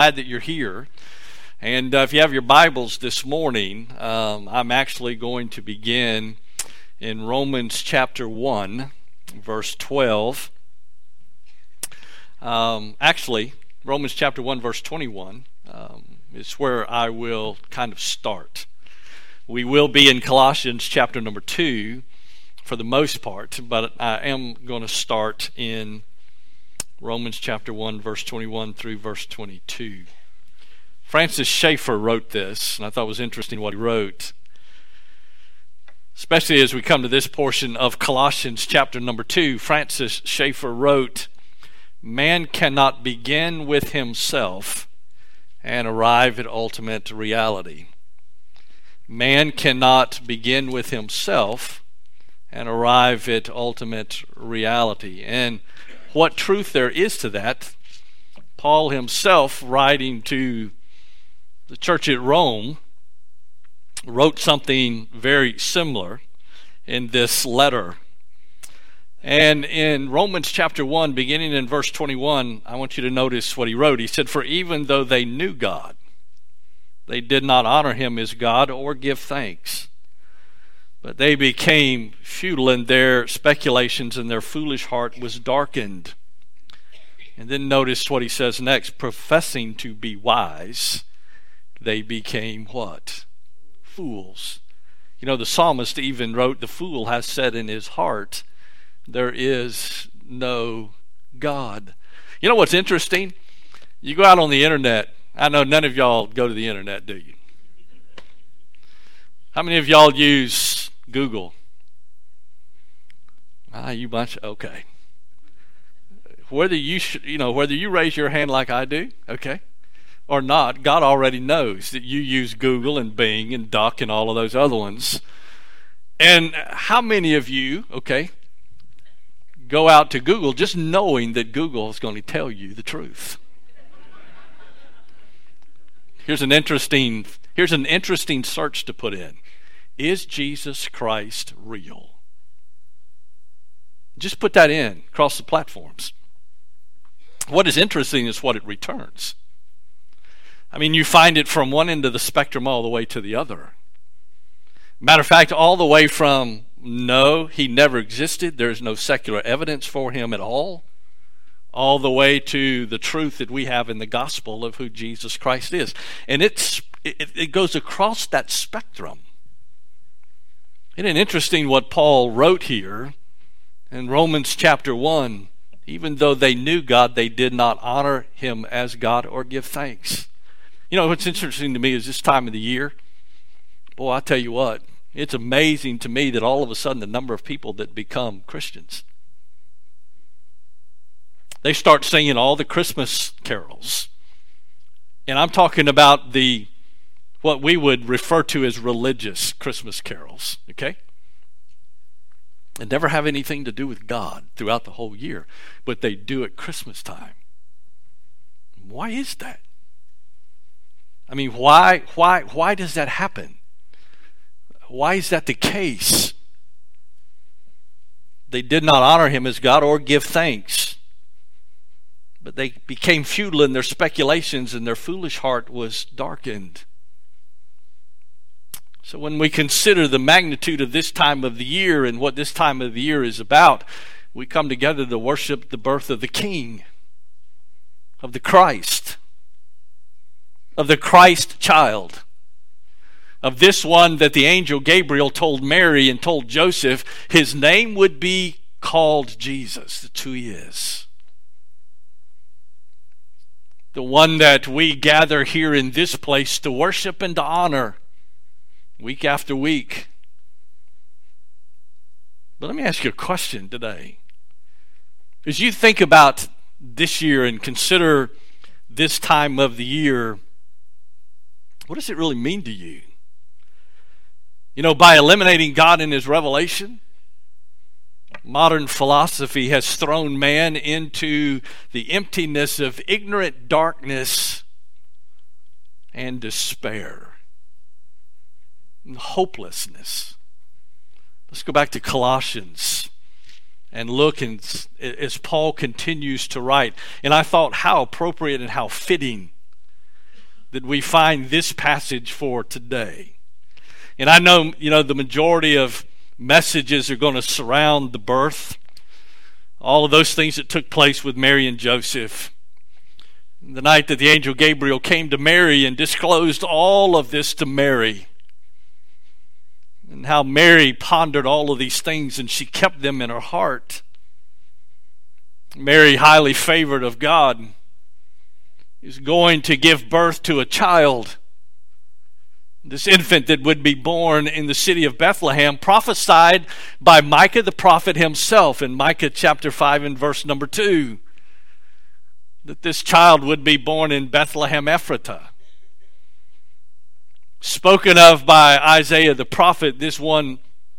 glad that you're here. And uh, if you have your Bibles this morning, um, I'm actually going to begin in Romans chapter 1, verse 12. Um, actually, Romans chapter 1, verse 21 um, is where I will kind of start. We will be in Colossians chapter number 2 for the most part, but I am going to start in Romans chapter 1, verse 21 through verse 22. Francis Schaeffer wrote this, and I thought it was interesting what he wrote. Especially as we come to this portion of Colossians chapter number 2, Francis Schaeffer wrote, Man cannot begin with himself and arrive at ultimate reality. Man cannot begin with himself and arrive at ultimate reality. And what truth there is to that. Paul himself, writing to the church at Rome, wrote something very similar in this letter. And in Romans chapter 1, beginning in verse 21, I want you to notice what he wrote. He said, For even though they knew God, they did not honor him as God or give thanks. But they became futile in their speculations, and their foolish heart was darkened. And then notice what he says next professing to be wise, they became what? Fools. You know, the psalmist even wrote, The fool has said in his heart, There is no God. You know what's interesting? You go out on the internet. I know none of y'all go to the internet, do you? How many of y'all use Google. Ah, you bunch. Okay. Whether you sh- you know whether you raise your hand like I do, okay, or not, God already knows that you use Google and Bing and Duck and all of those other ones. And how many of you, okay, go out to Google just knowing that Google is going to tell you the truth? Here's an interesting here's an interesting search to put in. Is Jesus Christ real? Just put that in across the platforms. What is interesting is what it returns. I mean, you find it from one end of the spectrum all the way to the other. Matter of fact, all the way from no, he never existed, there's no secular evidence for him at all, all the way to the truth that we have in the gospel of who Jesus Christ is. And it's, it, it goes across that spectrum. Isn't it interesting what Paul wrote here in Romans chapter 1? Even though they knew God, they did not honor him as God or give thanks. You know, what's interesting to me is this time of the year, boy, I tell you what, it's amazing to me that all of a sudden the number of people that become Christians. They start singing all the Christmas carols. And I'm talking about the what we would refer to as religious Christmas carols, okay? And never have anything to do with God throughout the whole year, but they do at Christmas time. Why is that? I mean, why why why does that happen? Why is that the case? They did not honor him as God or give thanks. But they became futile in their speculations, and their foolish heart was darkened. So, when we consider the magnitude of this time of the year and what this time of the year is about, we come together to worship the birth of the King, of the Christ, of the Christ child, of this one that the angel Gabriel told Mary and told Joseph his name would be called Jesus. That's who he is. The one that we gather here in this place to worship and to honor week after week. But let me ask you a question today. As you think about this year and consider this time of the year, what does it really mean to you? You know, by eliminating God in His revelation, modern philosophy has thrown man into the emptiness of ignorant darkness and despair hopelessness. Let's go back to Colossians and look and as Paul continues to write. And I thought how appropriate and how fitting that we find this passage for today. And I know, you know, the majority of messages are going to surround the birth, all of those things that took place with Mary and Joseph. The night that the angel Gabriel came to Mary and disclosed all of this to Mary and how Mary pondered all of these things and she kept them in her heart. Mary, highly favored of God, is going to give birth to a child. This infant that would be born in the city of Bethlehem, prophesied by Micah the prophet himself in Micah chapter 5 and verse number 2, that this child would be born in Bethlehem Ephratah spoken of by Isaiah the prophet, this one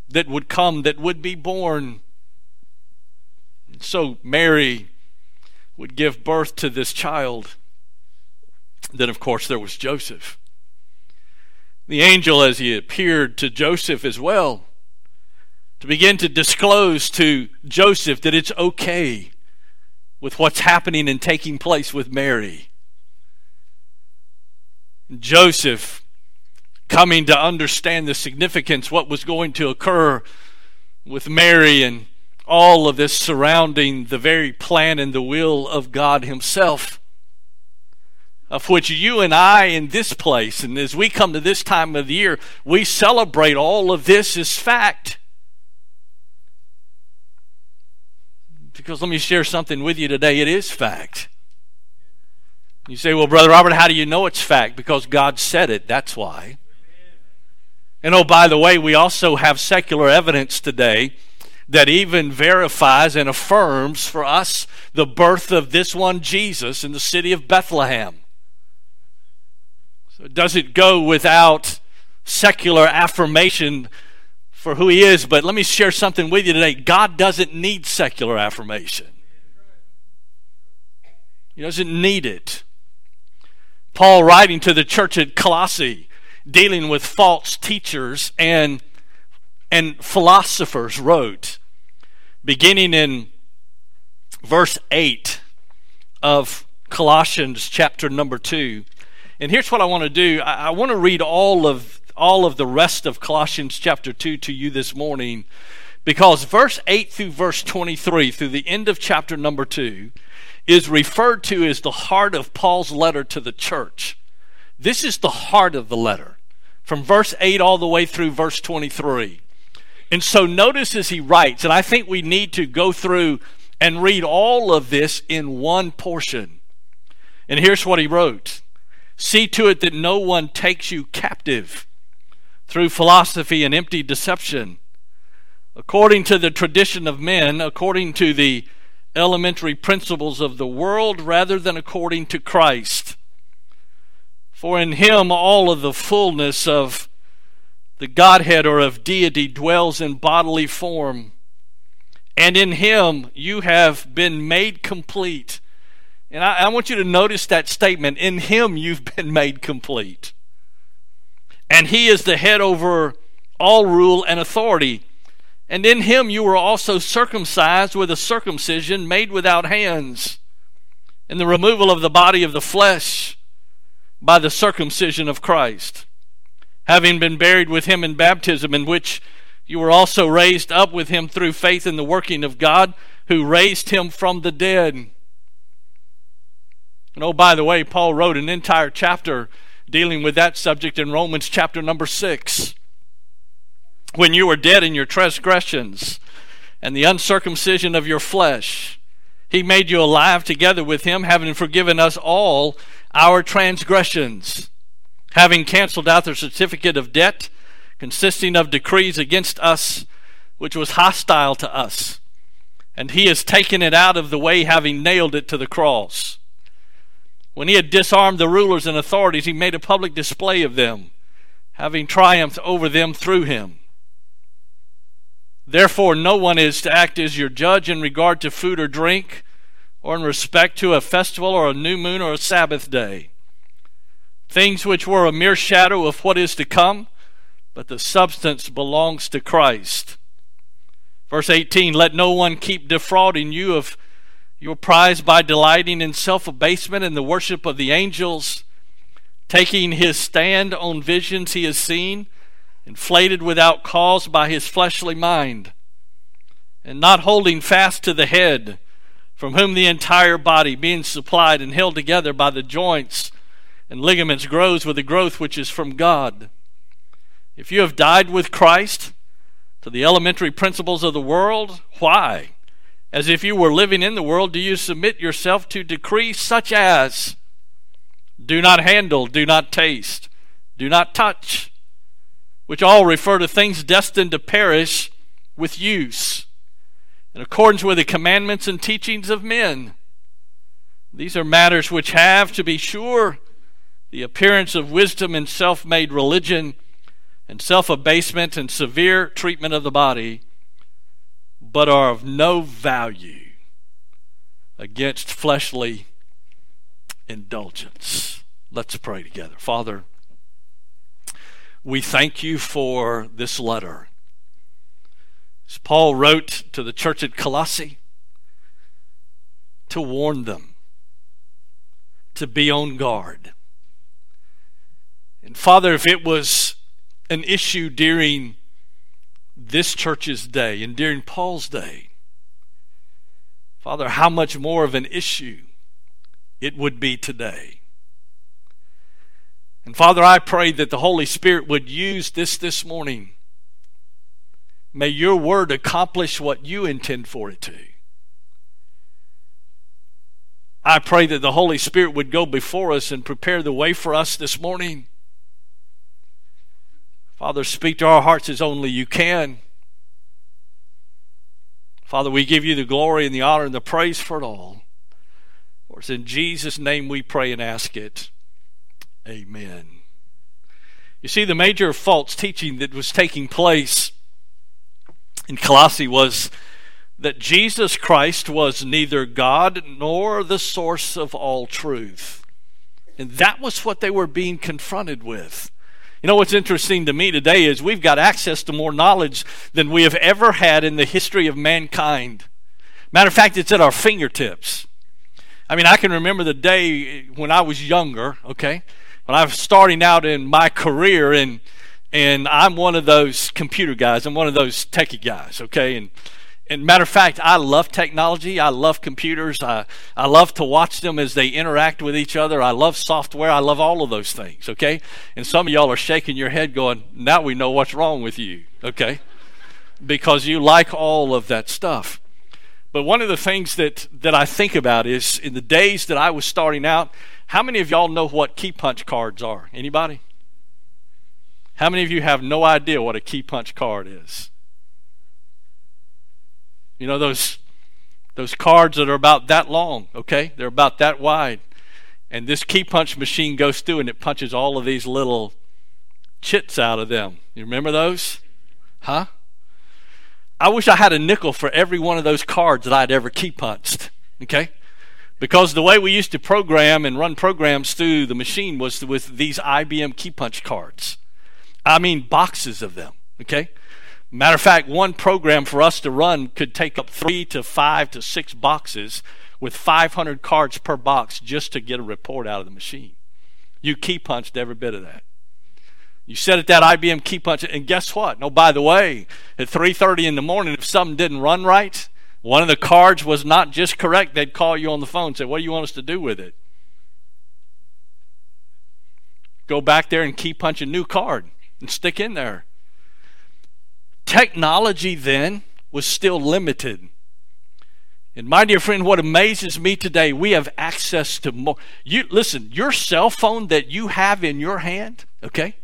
that would come, that would be born. So Mary would give birth to this child. Then, of course, there was Joseph. The angel, as he appeared to Joseph as well, to begin to disclose to Joseph that it's okay with what's happening and taking place with Mary. Joseph coming to understand the significance, what was going to occur with Mary and all of this surrounding the very plan and the will of God Himself, of which you and I in this place, and as we come to this time of the year, we celebrate all of this as fact. Because let me share something with you today. It is fact. You say, well, Brother Robert, how do you know it's fact? Because God said it, that's why. And oh, by the way, we also have secular evidence today that even verifies and affirms for us the birth of this one Jesus in the city of Bethlehem. So it doesn't go without secular affirmation for who he is, but let me share something with you today. God doesn't need secular affirmation. He doesn't need it. Paul writing to the church at Colossae dealing with false teachers and and philosophers wrote beginning in verse 8 of Colossians chapter number 2 and here's what I want to do. I, I want to read all of all of the rest of Colossians chapter 2 to you this morning because verse 8 through verse 23 through the end of chapter number 2 is referred to as the heart of Paul's letter to the church this is the heart of the letter, from verse 8 all the way through verse 23. And so notice as he writes, and I think we need to go through and read all of this in one portion. And here's what he wrote See to it that no one takes you captive through philosophy and empty deception, according to the tradition of men, according to the elementary principles of the world, rather than according to Christ. For in him all of the fullness of the Godhead or of deity dwells in bodily form. And in him you have been made complete. And I, I, want you to notice that statement. In him you've been made complete. And he is the head over all rule and authority. And in him you were also circumcised with a circumcision made without hands, in the removal of the body of the flesh by the circumcision of Christ, having been buried with him in baptism, in which you were also raised up with him through faith in the working of God, who raised him from the dead. And oh, by the way, Paul wrote an entire chapter dealing with that subject in Romans chapter number 6. When you were dead in your transgressions and the uncircumcision of your flesh, he made you alive together with him, having forgiven us all our transgressions, having canceled out the certificate of debt consisting of decrees against us, which was hostile to us. And he has taken it out of the way, having nailed it to the cross. When he had disarmed the rulers and authorities, he made a public display of them, having triumphed over them through him. Therefore, no one is to act as your judge in regard to food or drink or in respect to a festival or a new moon or a Sabbath day. Things which were a mere shadow of what is to come, but the substance belongs to Christ. Verse 18 Let no one keep defrauding you of your prize by delighting in self abasement and the worship of the angels, taking his stand on visions he has seen, inflated without cause by his fleshly mind, and not holding fast to the head, from whom the entire body, being supplied and held together by the joints and ligaments, grows with the growth which is from God. If you have died with Christ to the elementary principles of the world, why? As if you were living in the world, do you submit yourself to decrees such as do not handle, do not taste, do not touch, which all refer to things destined to perish with use, in accordance with the commandments and teachings of men? These are matters which have, to be sure, the appearance of wisdom and self made religion and self abasement and severe treatment of the body, but are of no value against fleshly indulgence. Let's pray together. Father, we thank you for this letter. As Paul wrote to the church at Colossae, to warn them to be on guard. And Father, if it was an issue during this church's day and during Paul's day, Father, how much more of an issue it would be today. And Father, I pray that the Holy Spirit would use this this morning. May your word accomplish what you intend for it to. I pray that the Holy Spirit would go before us and prepare the way for us this morning. Father, speak to our hearts as only you can. Father, we give you the glory and the honor and the praise for it all. For it's in Jesus' name we pray and ask it. Amen. You see, the major false teaching that was taking place in Colossae was that Jesus Christ was neither God nor the source of all truth. And that was what they were being confronted with. You know what's interesting to me today is we've got access to more knowledge than we have ever had in the history of mankind. Matter of fact, it's at our fingertips. I mean, I can remember the day when I was younger, okay? When I was starting out in my career and and I'm one of those computer guys. I'm one of those techie guys, okay? And and matter of fact, I love technology. I love computers. I, I love to watch them as they interact with each other. I love software. I love all of those things, okay? And some of y'all are shaking your head going, now we know what's wrong with you, okay? Because you like all of that stuff. But one of the things that, that I think about is in the days that I was starting out, how many of y'all know what key punch cards are? Anybody? How many of you have no idea what a key punch card is? You know those those cards that are about that long, okay? They're about that wide. And this key punch machine goes through and it punches all of these little chits out of them. You remember those? Huh? I wish I had a nickel for every one of those cards that I'd ever key punched. Okay? Because the way we used to program and run programs through the machine was with these IBM key punch cards. I mean, boxes of them. Okay? Matter of fact, one program for us to run could take up three to five to six boxes with 500 cards per box just to get a report out of the machine. You key punched every bit of that. You set at that IBM key punch, and guess what? No, by the way, at 3:30 in the morning, if something didn't run right, one of the cards was not just correct, they'd call you on the phone and say, "What do you want us to do with it?" Go back there and key punch a new card and stick in there. Technology then was still limited. And my dear friend, what amazes me today, we have access to more. You listen, your cell phone that you have in your hand, okay?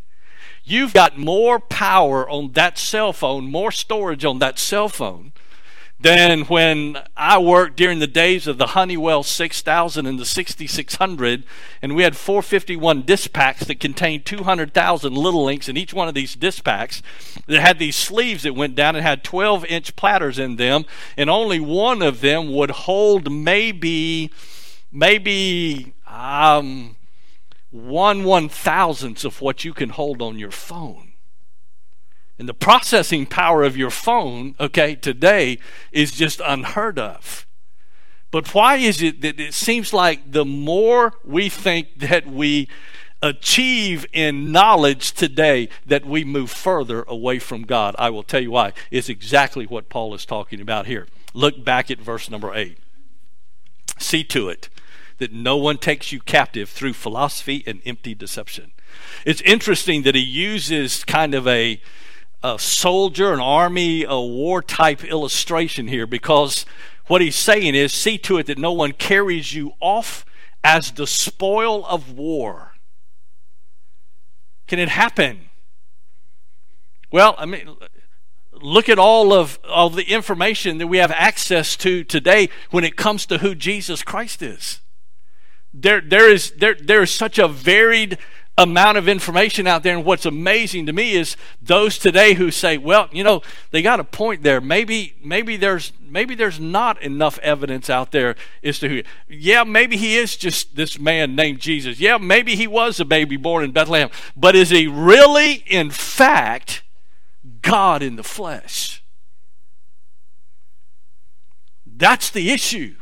You've got more power on that cell phone, more storage on that cell phone than when I worked during the days of the Honeywell 6000 and the 6600, and we had 451 disc packs that contained 200,000 little links in each one of these disc packs that had these sleeves that went down and had 12 inch platters in them, and only one of them would hold maybe, maybe, um, one one thousandth of what you can hold on your phone. And the processing power of your phone, okay, today is just unheard of. But why is it that it seems like the more we think that we achieve in knowledge today that we move further away from God. I will tell you why. It's exactly what Paul is talking about here. Look back at verse number 8. See to it that no one takes you captive through philosophy and empty deception. It's interesting that he uses kind of a, a soldier, an army, a war type illustration here because what he's saying is see to it that no one carries you off as the spoil of war. Can it happen? Well, I mean, look at all of, all the information that we have access to today when it comes to who Jesus Christ is. There, there, is, there, there is such a varied amount of information out there. And what's amazing to me is those today who say, well, you know, they got a point there. Maybe, maybe there's maybe there's not enough evidence out there as to who yeah, maybe he is just this man named Jesus. Yeah, maybe he was a baby born in Bethlehem. But is he really, in fact, God in the flesh? That's the issue.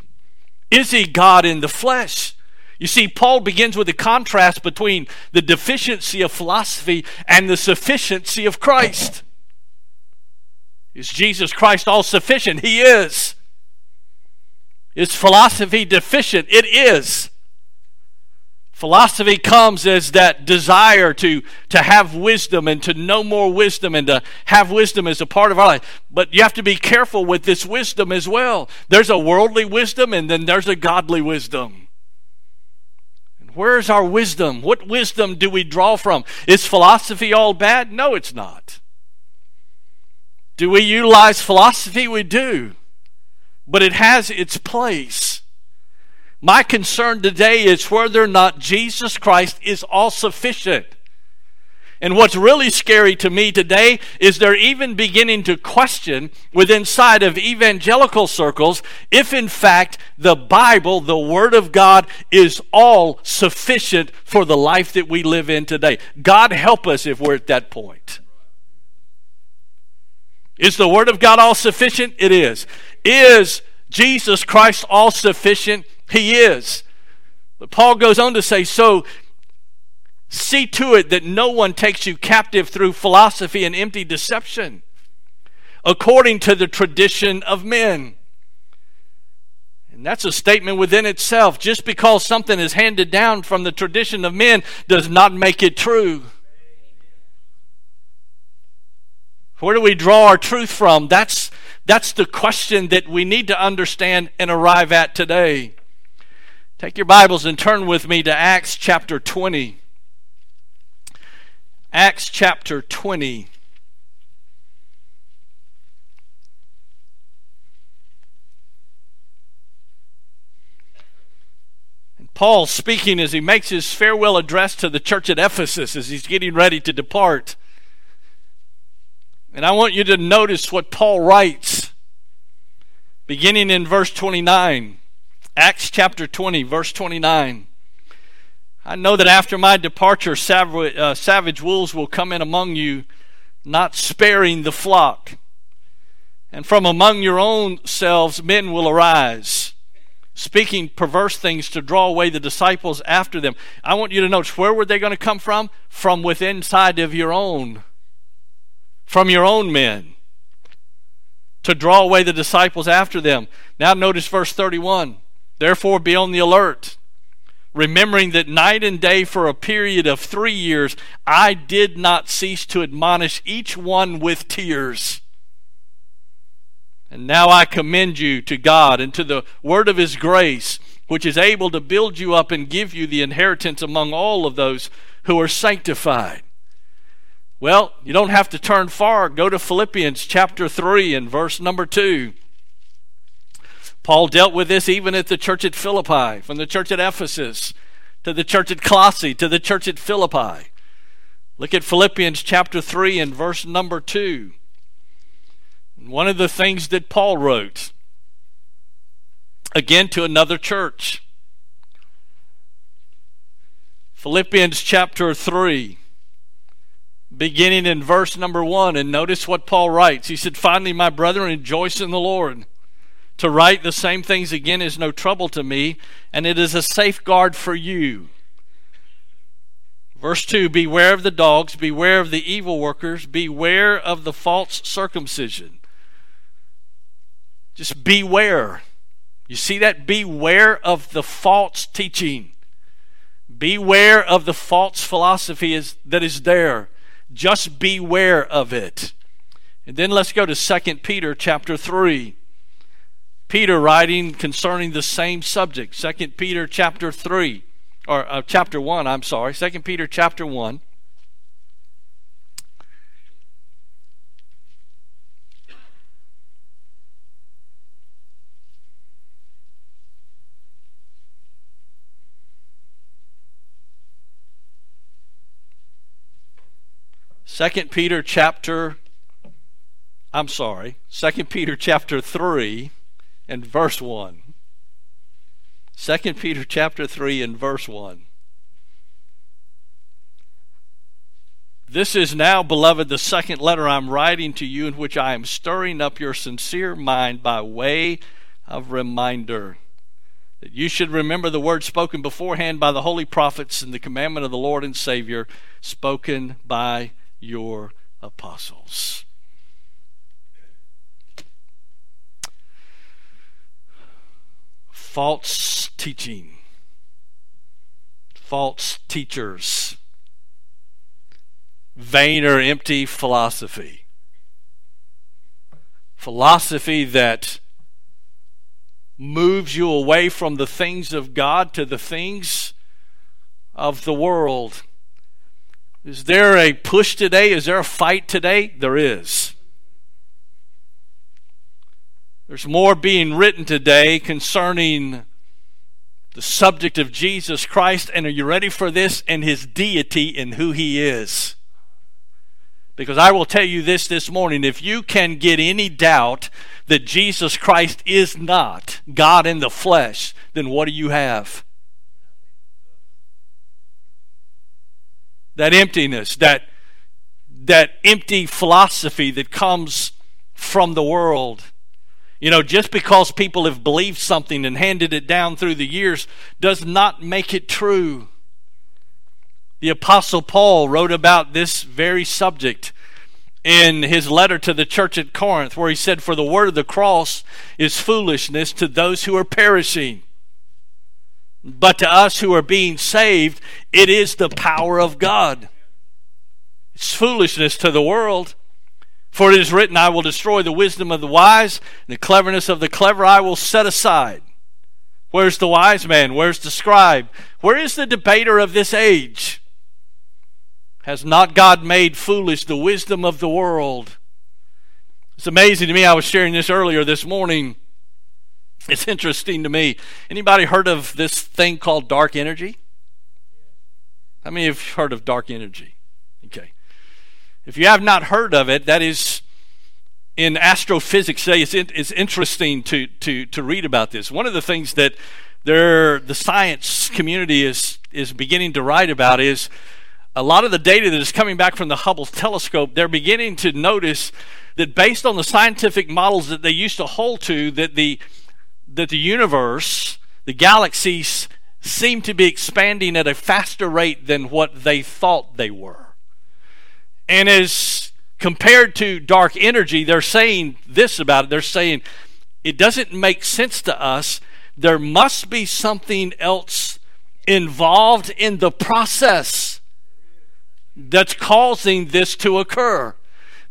Is he God in the flesh? You see, Paul begins with a contrast between the deficiency of philosophy and the sufficiency of Christ. Is Jesus Christ all sufficient? He is. Is philosophy deficient? It is. Philosophy comes as that desire to, to have wisdom and to know more wisdom and to have wisdom as a part of our life. But you have to be careful with this wisdom as well. There's a worldly wisdom and then there's a godly wisdom. Where's our wisdom? What wisdom do we draw from? Is philosophy all bad? No, it's not. Do we utilize philosophy? We do. But it has its place. My concern today is whether or not Jesus Christ is all sufficient. And what's really scary to me today is they're even beginning to question within side of evangelical circles if in fact the Bible, the Word of God, is all sufficient for the life that we live in today. God help us if we're at that point. Is the Word of God all sufficient? It is. Is Jesus Christ all sufficient? He is. But Paul goes on to say, so See to it that no one takes you captive through philosophy and empty deception, according to the tradition of men. And that's a statement within itself. Just because something is handed down from the tradition of men does not make it true. Where do we draw our truth from? That's, that's the question that we need to understand and arrive at today. Take your Bibles and turn with me to Acts chapter 20. Acts chapter 20. And Paul speaking as he makes his farewell address to the church at Ephesus as he's getting ready to depart. And I want you to notice what Paul writes beginning in verse 29. Acts chapter 20, verse 29. I know that after my departure, savage, uh, savage wolves will come in among you, not sparing the flock. And from among your own selves men will arise, speaking perverse things to draw away the disciples after them. I want you to notice where were they going to come from? From within inside of your own, from your own men, to draw away the disciples after them. Now notice verse 31. Therefore be on the alert remembering that night and day for a period of three years I did not cease to admonish each one with tears. And now I commend you to God and to the word of his grace, which is able to build you up and give you the inheritance among all of those who are sanctified. Well, you don't have to turn far. Go to Philippians chapter 3 and verse number 2. Paul dealt with this even at the church at Philippi, from the church at Ephesus to the church at Colossae to the church at Philippi. Look at Philippians chapter 3 and verse number 2. One of the things that Paul wrote, again to another church. Philippians chapter 3, beginning in verse number 1. And notice what Paul writes. He said, Finally, my brethren, rejoice in the Lord. To write the same things again is no trouble to me, and it is a safeguard for you. Verse 2 Beware of the dogs, beware of the evil workers, beware of the false circumcision. Just beware. You see that? Beware of the false teaching. Beware of the false philosophy is, that is there. Just beware of it. And then let's go to 2 Peter chapter 3. Peter writing concerning the same subject. 2 Peter chapter 3 or uh, chapter 1, I'm sorry. 2 Peter chapter 1. Second Peter chapter I'm sorry, Second Peter chapter 3 and verse 1. 2 Peter chapter 3 and verse 1. This is now, beloved, the second letter I'm writing to you in which I am stirring up your sincere mind by way of reminder that you should remember the word spoken beforehand by the holy prophets and the commandment of the Lord and Savior spoken by your apostles. False teaching, false teachers, vain or empty philosophy. Philosophy that moves you away from the things of God to the things of the world. Is there a push today? Is there a fight today? There is. There's more being written today concerning the subject of Jesus Christ. And are you ready for this? And his deity and who he is. Because I will tell you this this morning if you can get any doubt that Jesus Christ is not God in the flesh, then what do you have? that emptiness, that, that empty philosophy that comes from the world. You know, just because people have believed something and handed it down through the years does not make it true. The Apostle Paul wrote about this very subject in his letter to the church at Corinth, where he said, For the word of the cross is foolishness to those who are perishing. But to us who are being saved, it is the power of God. It's foolishness to the world. For it is written, I will destroy the wisdom of the wise, and the cleverness of the clever I will set aside. Where's the wise man? Where's the scribe? Where is the debater of this age? Has not God made foolish the wisdom of the world? It's amazing to me. I was sharing this earlier this morning it's interesting to me. Anybody heard of this thing called dark energy? How many have heard of dark energy? Okay. If you have not heard of it, that is in astrophysics it's, it's interesting to, to, to read about this. One of the things that the science community is, is beginning to write about is a lot of the data that is coming back from the Hubble telescope, they're beginning to notice that based on the scientific models that they used to hold to, that the that the universe, the galaxies, seem to be expanding at a faster rate than what they thought they were. And as compared to dark energy, they're saying this about it. They're saying it doesn't make sense to us. There must be something else involved in the process that's causing this to occur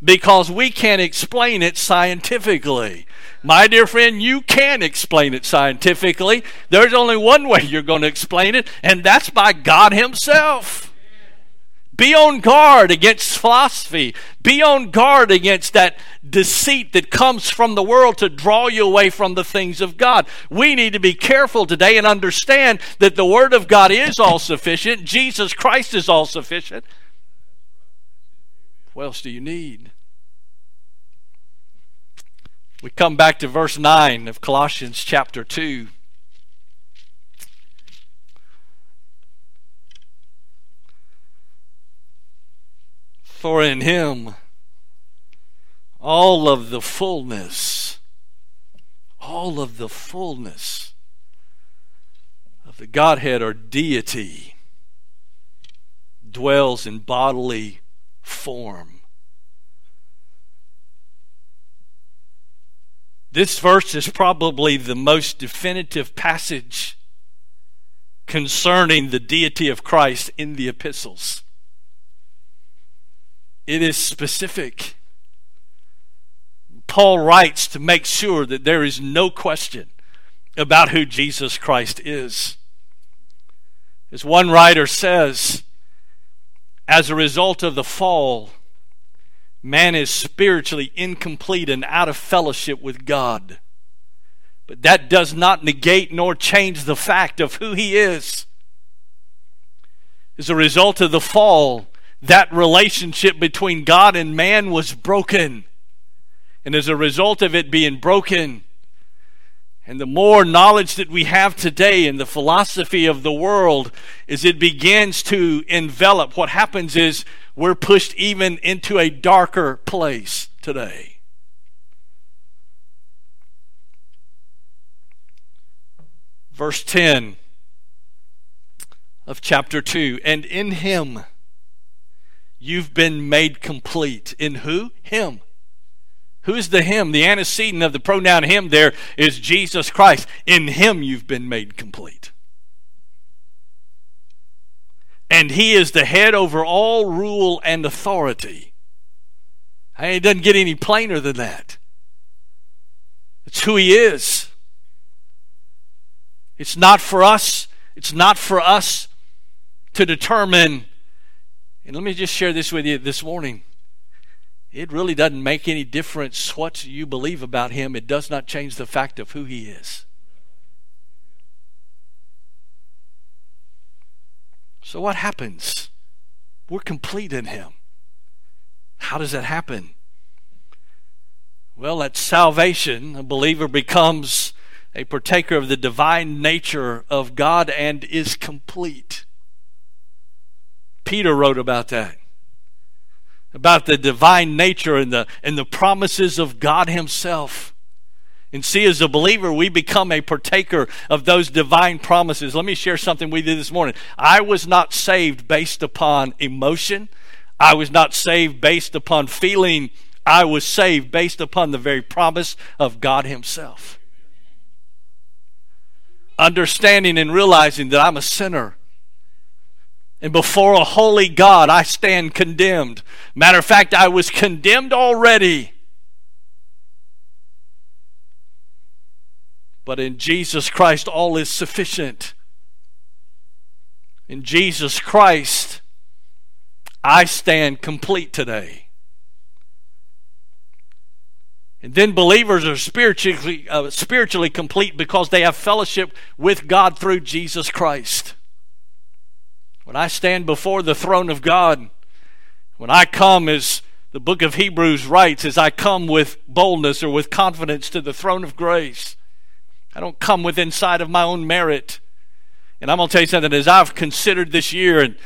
because we can't explain it scientifically. My dear friend, you can explain it scientifically. There's only one way you're going to explain it, and that's by God Himself. Be on guard against philosophy. Be on guard against that deceit that comes from the world to draw you away from the things of God. We need to be careful today and understand that the Word of God is all sufficient. Jesus Christ is all sufficient. What else do you need? We come back to verse 9 of Colossians chapter 2. For in him all of the fullness, all of the fullness of the Godhead or deity dwells in bodily form. This verse is probably the most definitive passage concerning the deity of Christ in the epistles. It is specific. Paul writes to make sure that there is no question about who Jesus Christ is. As one writer says, as a result of the fall, man is spiritually incomplete and out of fellowship with God. But that does not negate nor change the fact of who he is. As a result of the fall, that relationship between God and man was broken. And as a result of it being broken, and the more knowledge that we have today in the philosophy of the world, as it begins to envelop, what happens is we're pushed even into a darker place today. Verse 10 of chapter 2 And in him you've been made complete. In who? Him. Who's the him? The antecedent of the pronoun him there is Jesus Christ. In him you've been made complete. And he is the head over all rule and authority. It doesn't get any plainer than that. It's who he is. It's not for us. It's not for us to determine. And let me just share this with you this morning it really doesn't make any difference what you believe about him. It does not change the fact of who he is. So, what happens? We're complete in him. How does that happen? Well, at salvation, a believer becomes a partaker of the divine nature of God and is complete. Peter wrote about that about the divine nature and the, and the promises of God Himself. And see, as a believer, we become a partaker of those divine promises. Let me share something we did this morning. I was not saved based upon emotion, I was not saved based upon feeling. I was saved based upon the very promise of God Himself. Understanding and realizing that I'm a sinner and before a holy God, I stand condemned. Matter of fact, I was condemned already. But in Jesus Christ, all is sufficient. In Jesus Christ, I stand complete today. And then believers are spiritually, uh, spiritually complete because they have fellowship with God through Jesus Christ. When I stand before the throne of God, when I come as the book of Hebrews writes, as I come with boldness or with confidence to the throne of grace, I don't come with inside of my own merit. And I'm going to tell you something, as I've considered this year and,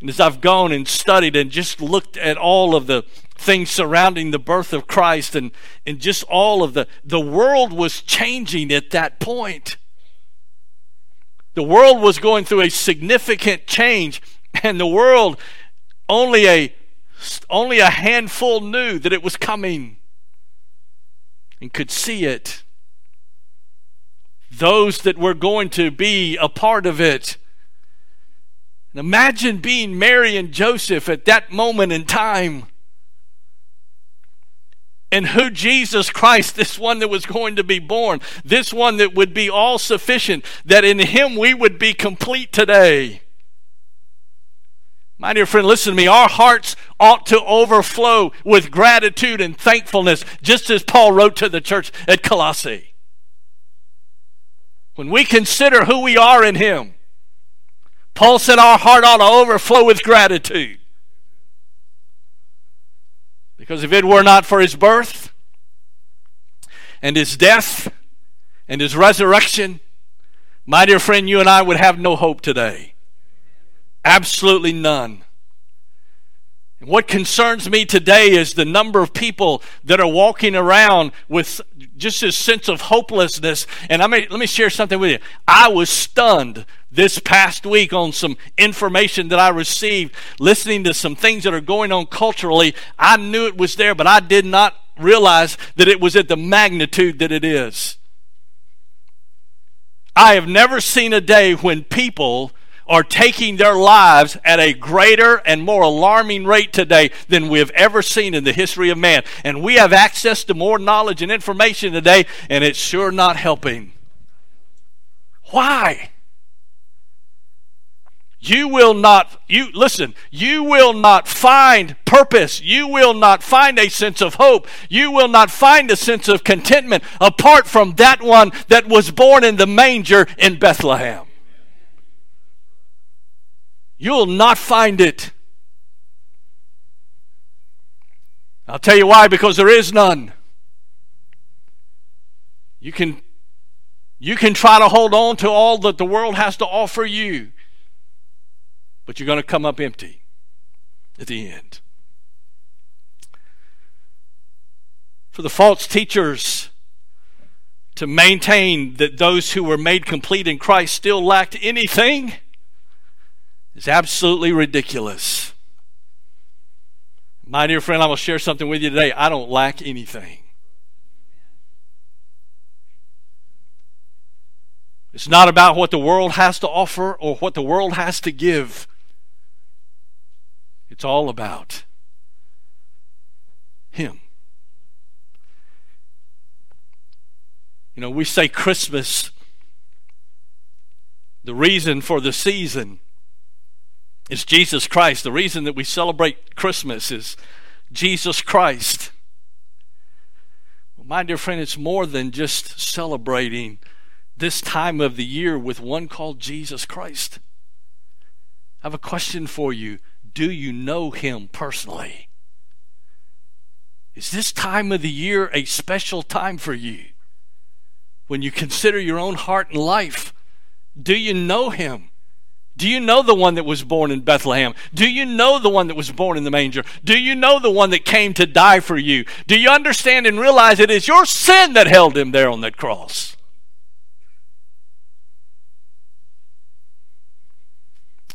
and as I've gone and studied and just looked at all of the things surrounding the birth of Christ and, and just all of the, the world was changing at that point. The world was going through a significant change, and the world only a only a handful knew that it was coming and could see it. Those that were going to be a part of it. And imagine being Mary and Joseph at that moment in time and who Jesus Christ, this one that was going to be born, this one that would be all sufficient, that in him we would be complete today. My dear friend, listen to me. Our hearts ought to overflow with gratitude and thankfulness, just as Paul wrote to the church at Colossae. When we consider who we are in him, Paul said our heart ought to overflow with gratitude. Because if it were not for his birth and his death and his resurrection, my dear friend, you and I would have no hope today. Absolutely none. And what concerns me today is the number of people that are walking around with just this sense of hopelessness. And I may, let me share something with you. I was stunned this past week on some information that I received, listening to some things that are going on culturally. I knew it was there, but I did not realize that it was at the magnitude that it is. I have never seen a day when people are taking their lives at a greater and more alarming rate today than we have ever seen in the history of man. And we have access to more knowledge and information today, and it's sure not helping. Why? You will not, you listen, you will not find purpose. You will not find a sense of hope. You will not find a sense of contentment apart from that one that was born in the manger in Bethlehem. You'll not find it. I'll tell you why because there is none. You can you can try to hold on to all that the world has to offer you, but you're going to come up empty at the end. For the false teachers to maintain that those who were made complete in Christ still lacked anything is absolutely ridiculous. My dear friend, I will share something with you today. I don't lack anything. It's not about what the world has to offer or what the world has to give. It's all about Him. You know, we say Christmas, the reason for the season is Jesus Christ. The reason that we celebrate Christmas is Jesus Christ. My dear friend, it's more than just celebrating this time of the year with one called Jesus Christ. I have a question for you. Do you know him personally? Is this time of the year a special time for you? When you consider your own heart and life, do you know him? Do you know the one that was born in Bethlehem? Do you know the one that was born in the manger? Do you know the one that came to die for you? Do you understand and realize it is your sin that held him there on that cross?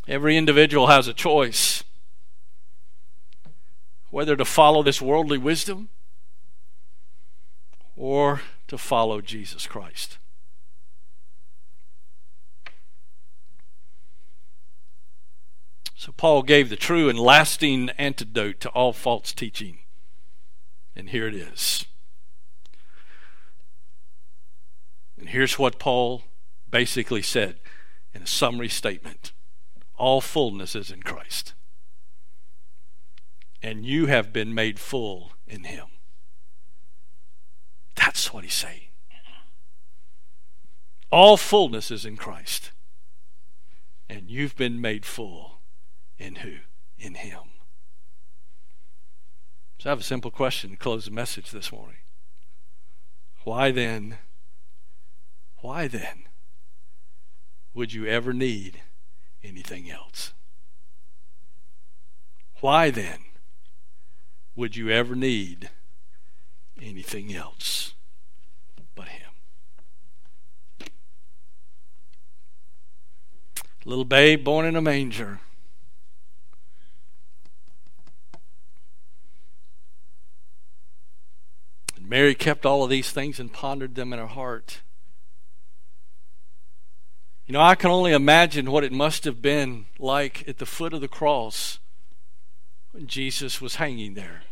Every individual has a choice whether to follow this worldly wisdom or to follow Jesus Christ. So Paul gave the true and lasting antidote to all false teaching. And here it is. And here's what Paul basically said in a summary statement All fullness is in Christ. And you have been made full in Him. That's what he's saying. All fullness is in Christ. And you've been made full in who? In Him. So I have a simple question to close the message this morning. Why then, why then would you ever need anything else? Why then would you ever need anything else but Him? Little babe born in a manger. Mary kept all of these things and pondered them in her heart. You know, I can only imagine what it must have been like at the foot of the cross when Jesus was hanging there.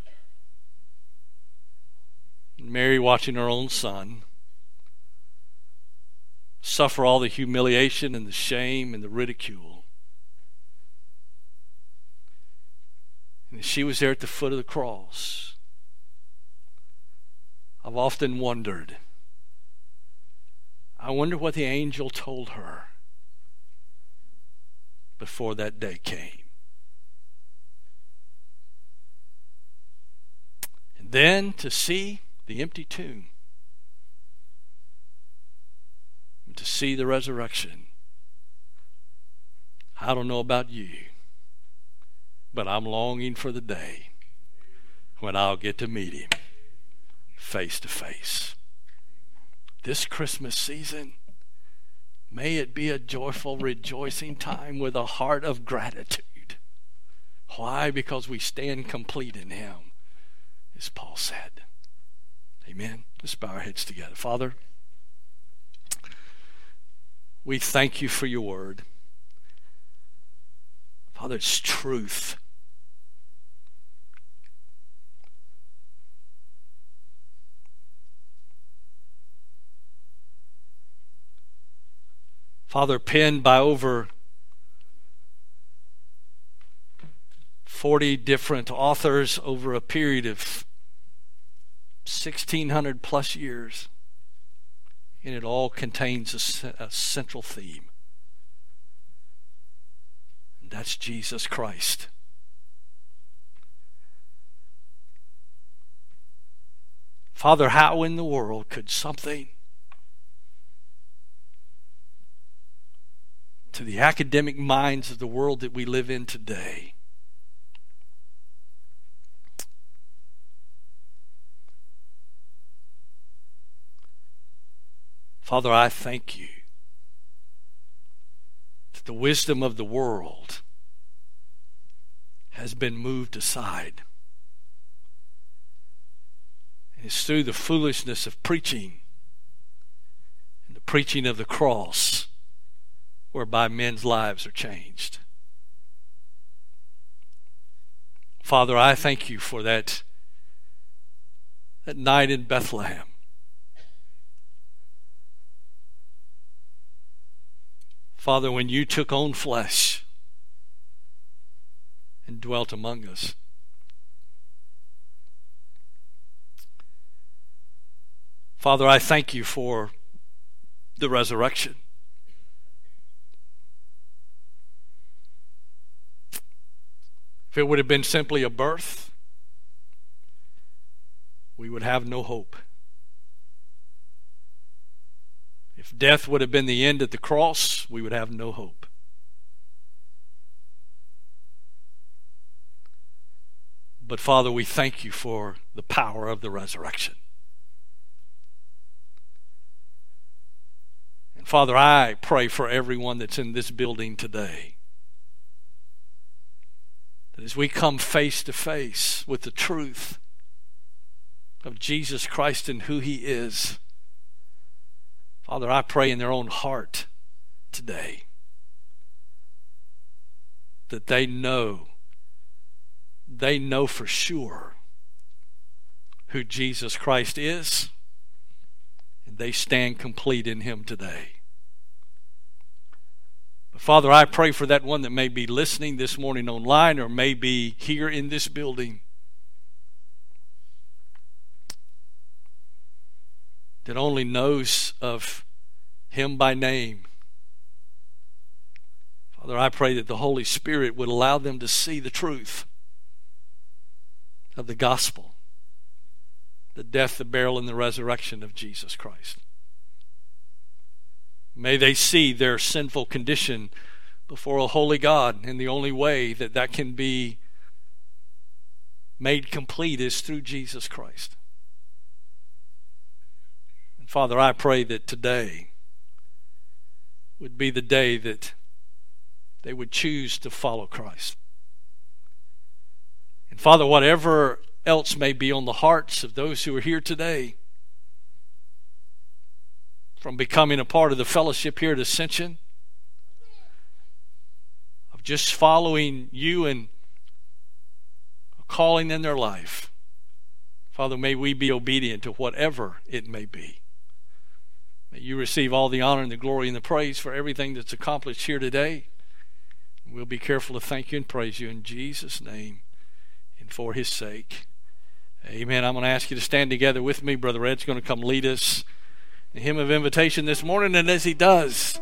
Mary watching her own son suffer all the humiliation and the shame and the ridicule. And she was there at the foot of the cross. I've often wondered. I wonder what the angel told her before that day came. And then to see the empty tomb, and to see the resurrection. I don't know about you, but I'm longing for the day when I'll get to meet him face to face. This Christmas season, may it be a joyful, rejoicing time with a heart of gratitude. Why? Because we stand complete in him, as Paul said. Amen. Let's bow our heads together. Father, we thank you for your word. Father, it's truth. Father, penned by over 40 different authors over a period of 1600 plus years. And it all contains a, a central theme. And that's Jesus Christ. Father, how in the world could something to the academic minds of the world that we live in today Father, I thank you that the wisdom of the world has been moved aside. And it's through the foolishness of preaching and the preaching of the cross whereby men's lives are changed. Father, I thank you for that, that night in Bethlehem Father, when you took on flesh and dwelt among us. Father, I thank you for the resurrection. If it would have been simply a birth, we would have no hope. If death would have been the end at the cross, we would have no hope. But Father, we thank you for the power of the resurrection. And Father, I pray for everyone that's in this building today that as we come face to face with the truth of Jesus Christ and who He is, Father, I pray in their own heart today that they know, they know for sure who Jesus Christ is, and they stand complete in Him today. Father, I pray for that one that may be listening this morning online or may be here in this building that only knows of Him by name. Father, I pray that the Holy Spirit would allow them to see the truth of the gospel the death, the burial, and the resurrection of Jesus Christ. May they see their sinful condition before a holy God, and the only way that that can be made complete is through Jesus Christ. And Father, I pray that today would be the day that they would choose to follow Christ. And Father, whatever else may be on the hearts of those who are here today, from becoming a part of the fellowship here at Ascension, of just following you and calling in their life. Father, may we be obedient to whatever it may be. May you receive all the honor and the glory and the praise for everything that's accomplished here today. We'll be careful to thank you and praise you in Jesus' name and for his sake. Amen. I'm going to ask you to stand together with me. Brother Ed's going to come lead us in hymn of invitation this morning. And as he does,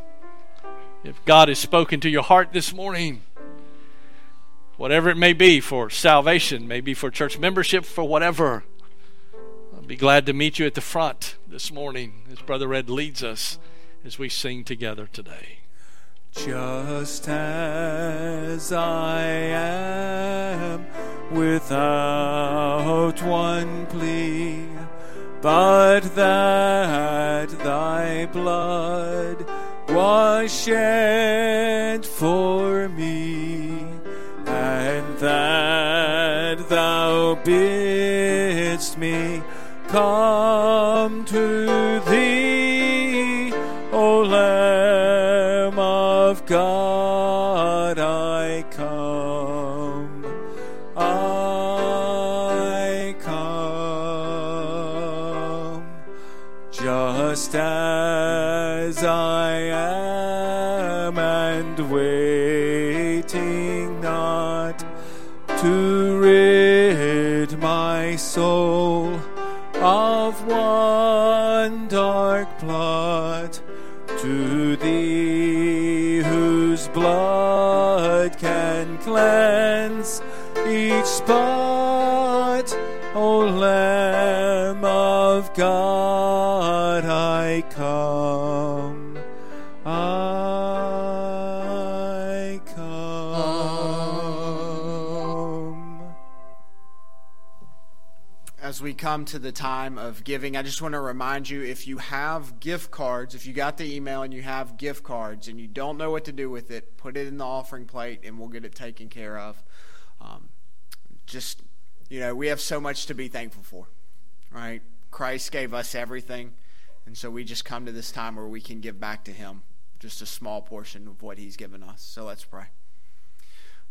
if God has spoken to your heart this morning, whatever it may be for salvation, maybe for church membership, for whatever, I'll be glad to meet you at the front this morning as Brother Ed leads us as we sing together today. just as I am, without one plea, but that thy blood was shed for me, and that thou bidst me come to thee, O Lamb of God, I come. Spot o lamb of god i come i come as we come to the time of giving, I just want to remind you if you have gift cards, if you got the email and you have gift cards and you don't know what to do with it, put it in the offering plate and we'll get it taken care of. Just, you know, we have so much to be thankful for, right? Christ gave us everything. And so we just come to this time where we can give back to Him just a small portion of what He's given us. So let's pray.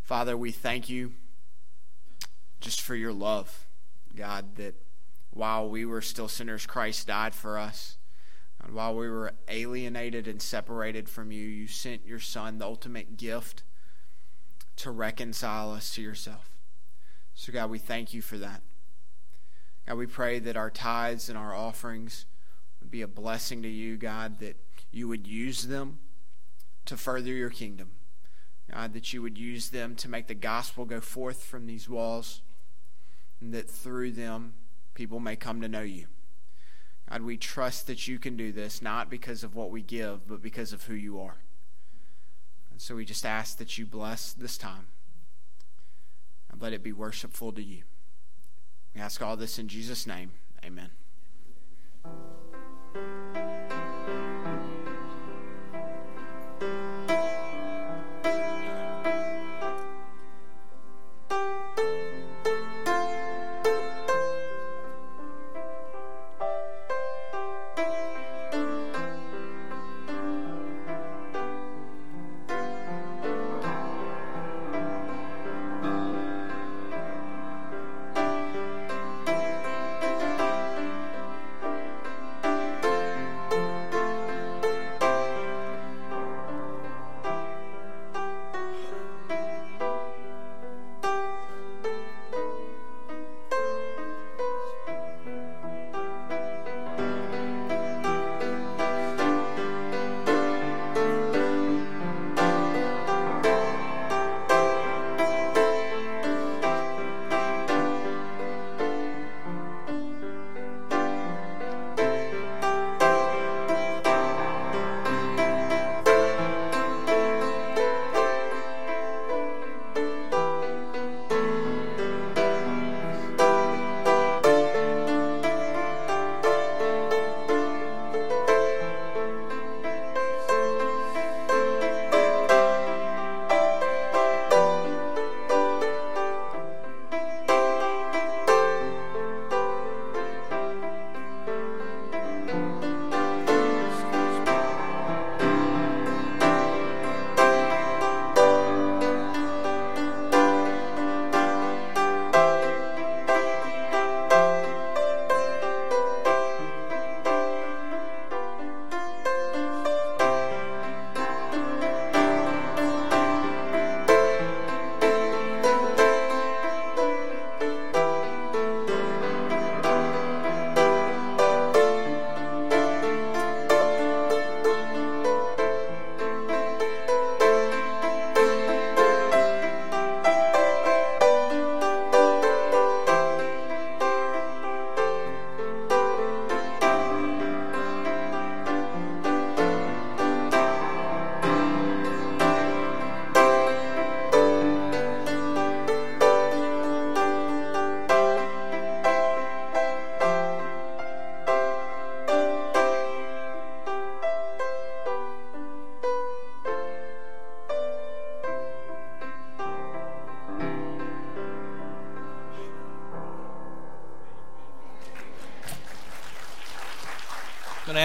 Father, we thank you just for your love. God, that while we were still sinners, Christ died for us. And while we were alienated and separated from you, you sent your Son, the ultimate gift, to reconcile us to yourself. So, God, we thank you for that. God, we pray that our tithes and our offerings would be a blessing to you, God, that you would use them to further your kingdom. God, that you would use them to make the gospel go forth from these walls and that through them people may come to know you. God, we trust that you can do this, not because of what we give, but because of who you are. And so we just ask that you bless this time let it be worshipful to you. We ask all this in Jesus' name. Amen.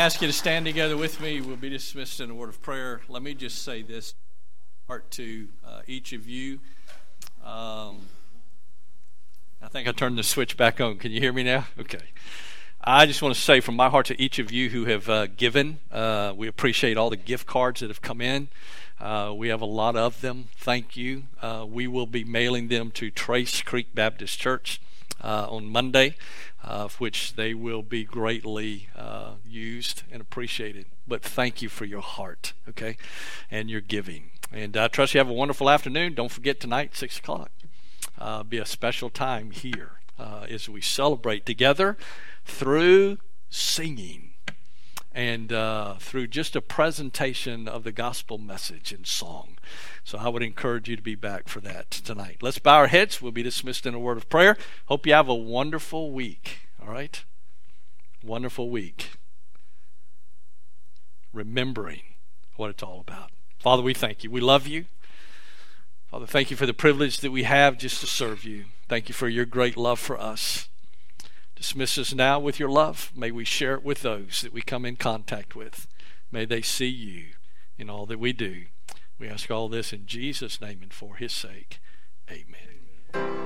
Ask you to stand together with me. We'll be dismissed in a word of prayer. Let me just say this part to uh, each of you. Um, I think I turned the switch back on. Can you hear me now? Okay. I just want to say from my heart to each of you who have uh, given, uh, we appreciate all the gift cards that have come in. Uh, we have a lot of them. Thank you. Uh, we will be mailing them to Trace Creek Baptist Church uh, on Monday, uh, which they will be greatly used and appreciated. But thank you for your heart, okay, and your giving. And I trust you have a wonderful afternoon. Don't forget tonight, 6 o'clock. be a special time here as we celebrate together through singing and uh, through just a presentation of the gospel message in song. So I would encourage you to be back for that tonight. Let's bow our heads. We'll be dismissed in a word of prayer. Hope you have a wonderful week. All right? Wonderful week. Remembering what it's all about. Father, we thank you. We love you. Father, thank you for the privilege that we have just to serve you. Thank you for your great love for us. Dismiss us now with your love. May we share it with those that we come in contact with. May they see you in all that we do. We ask all this in Jesus' name and for his sake. Amen.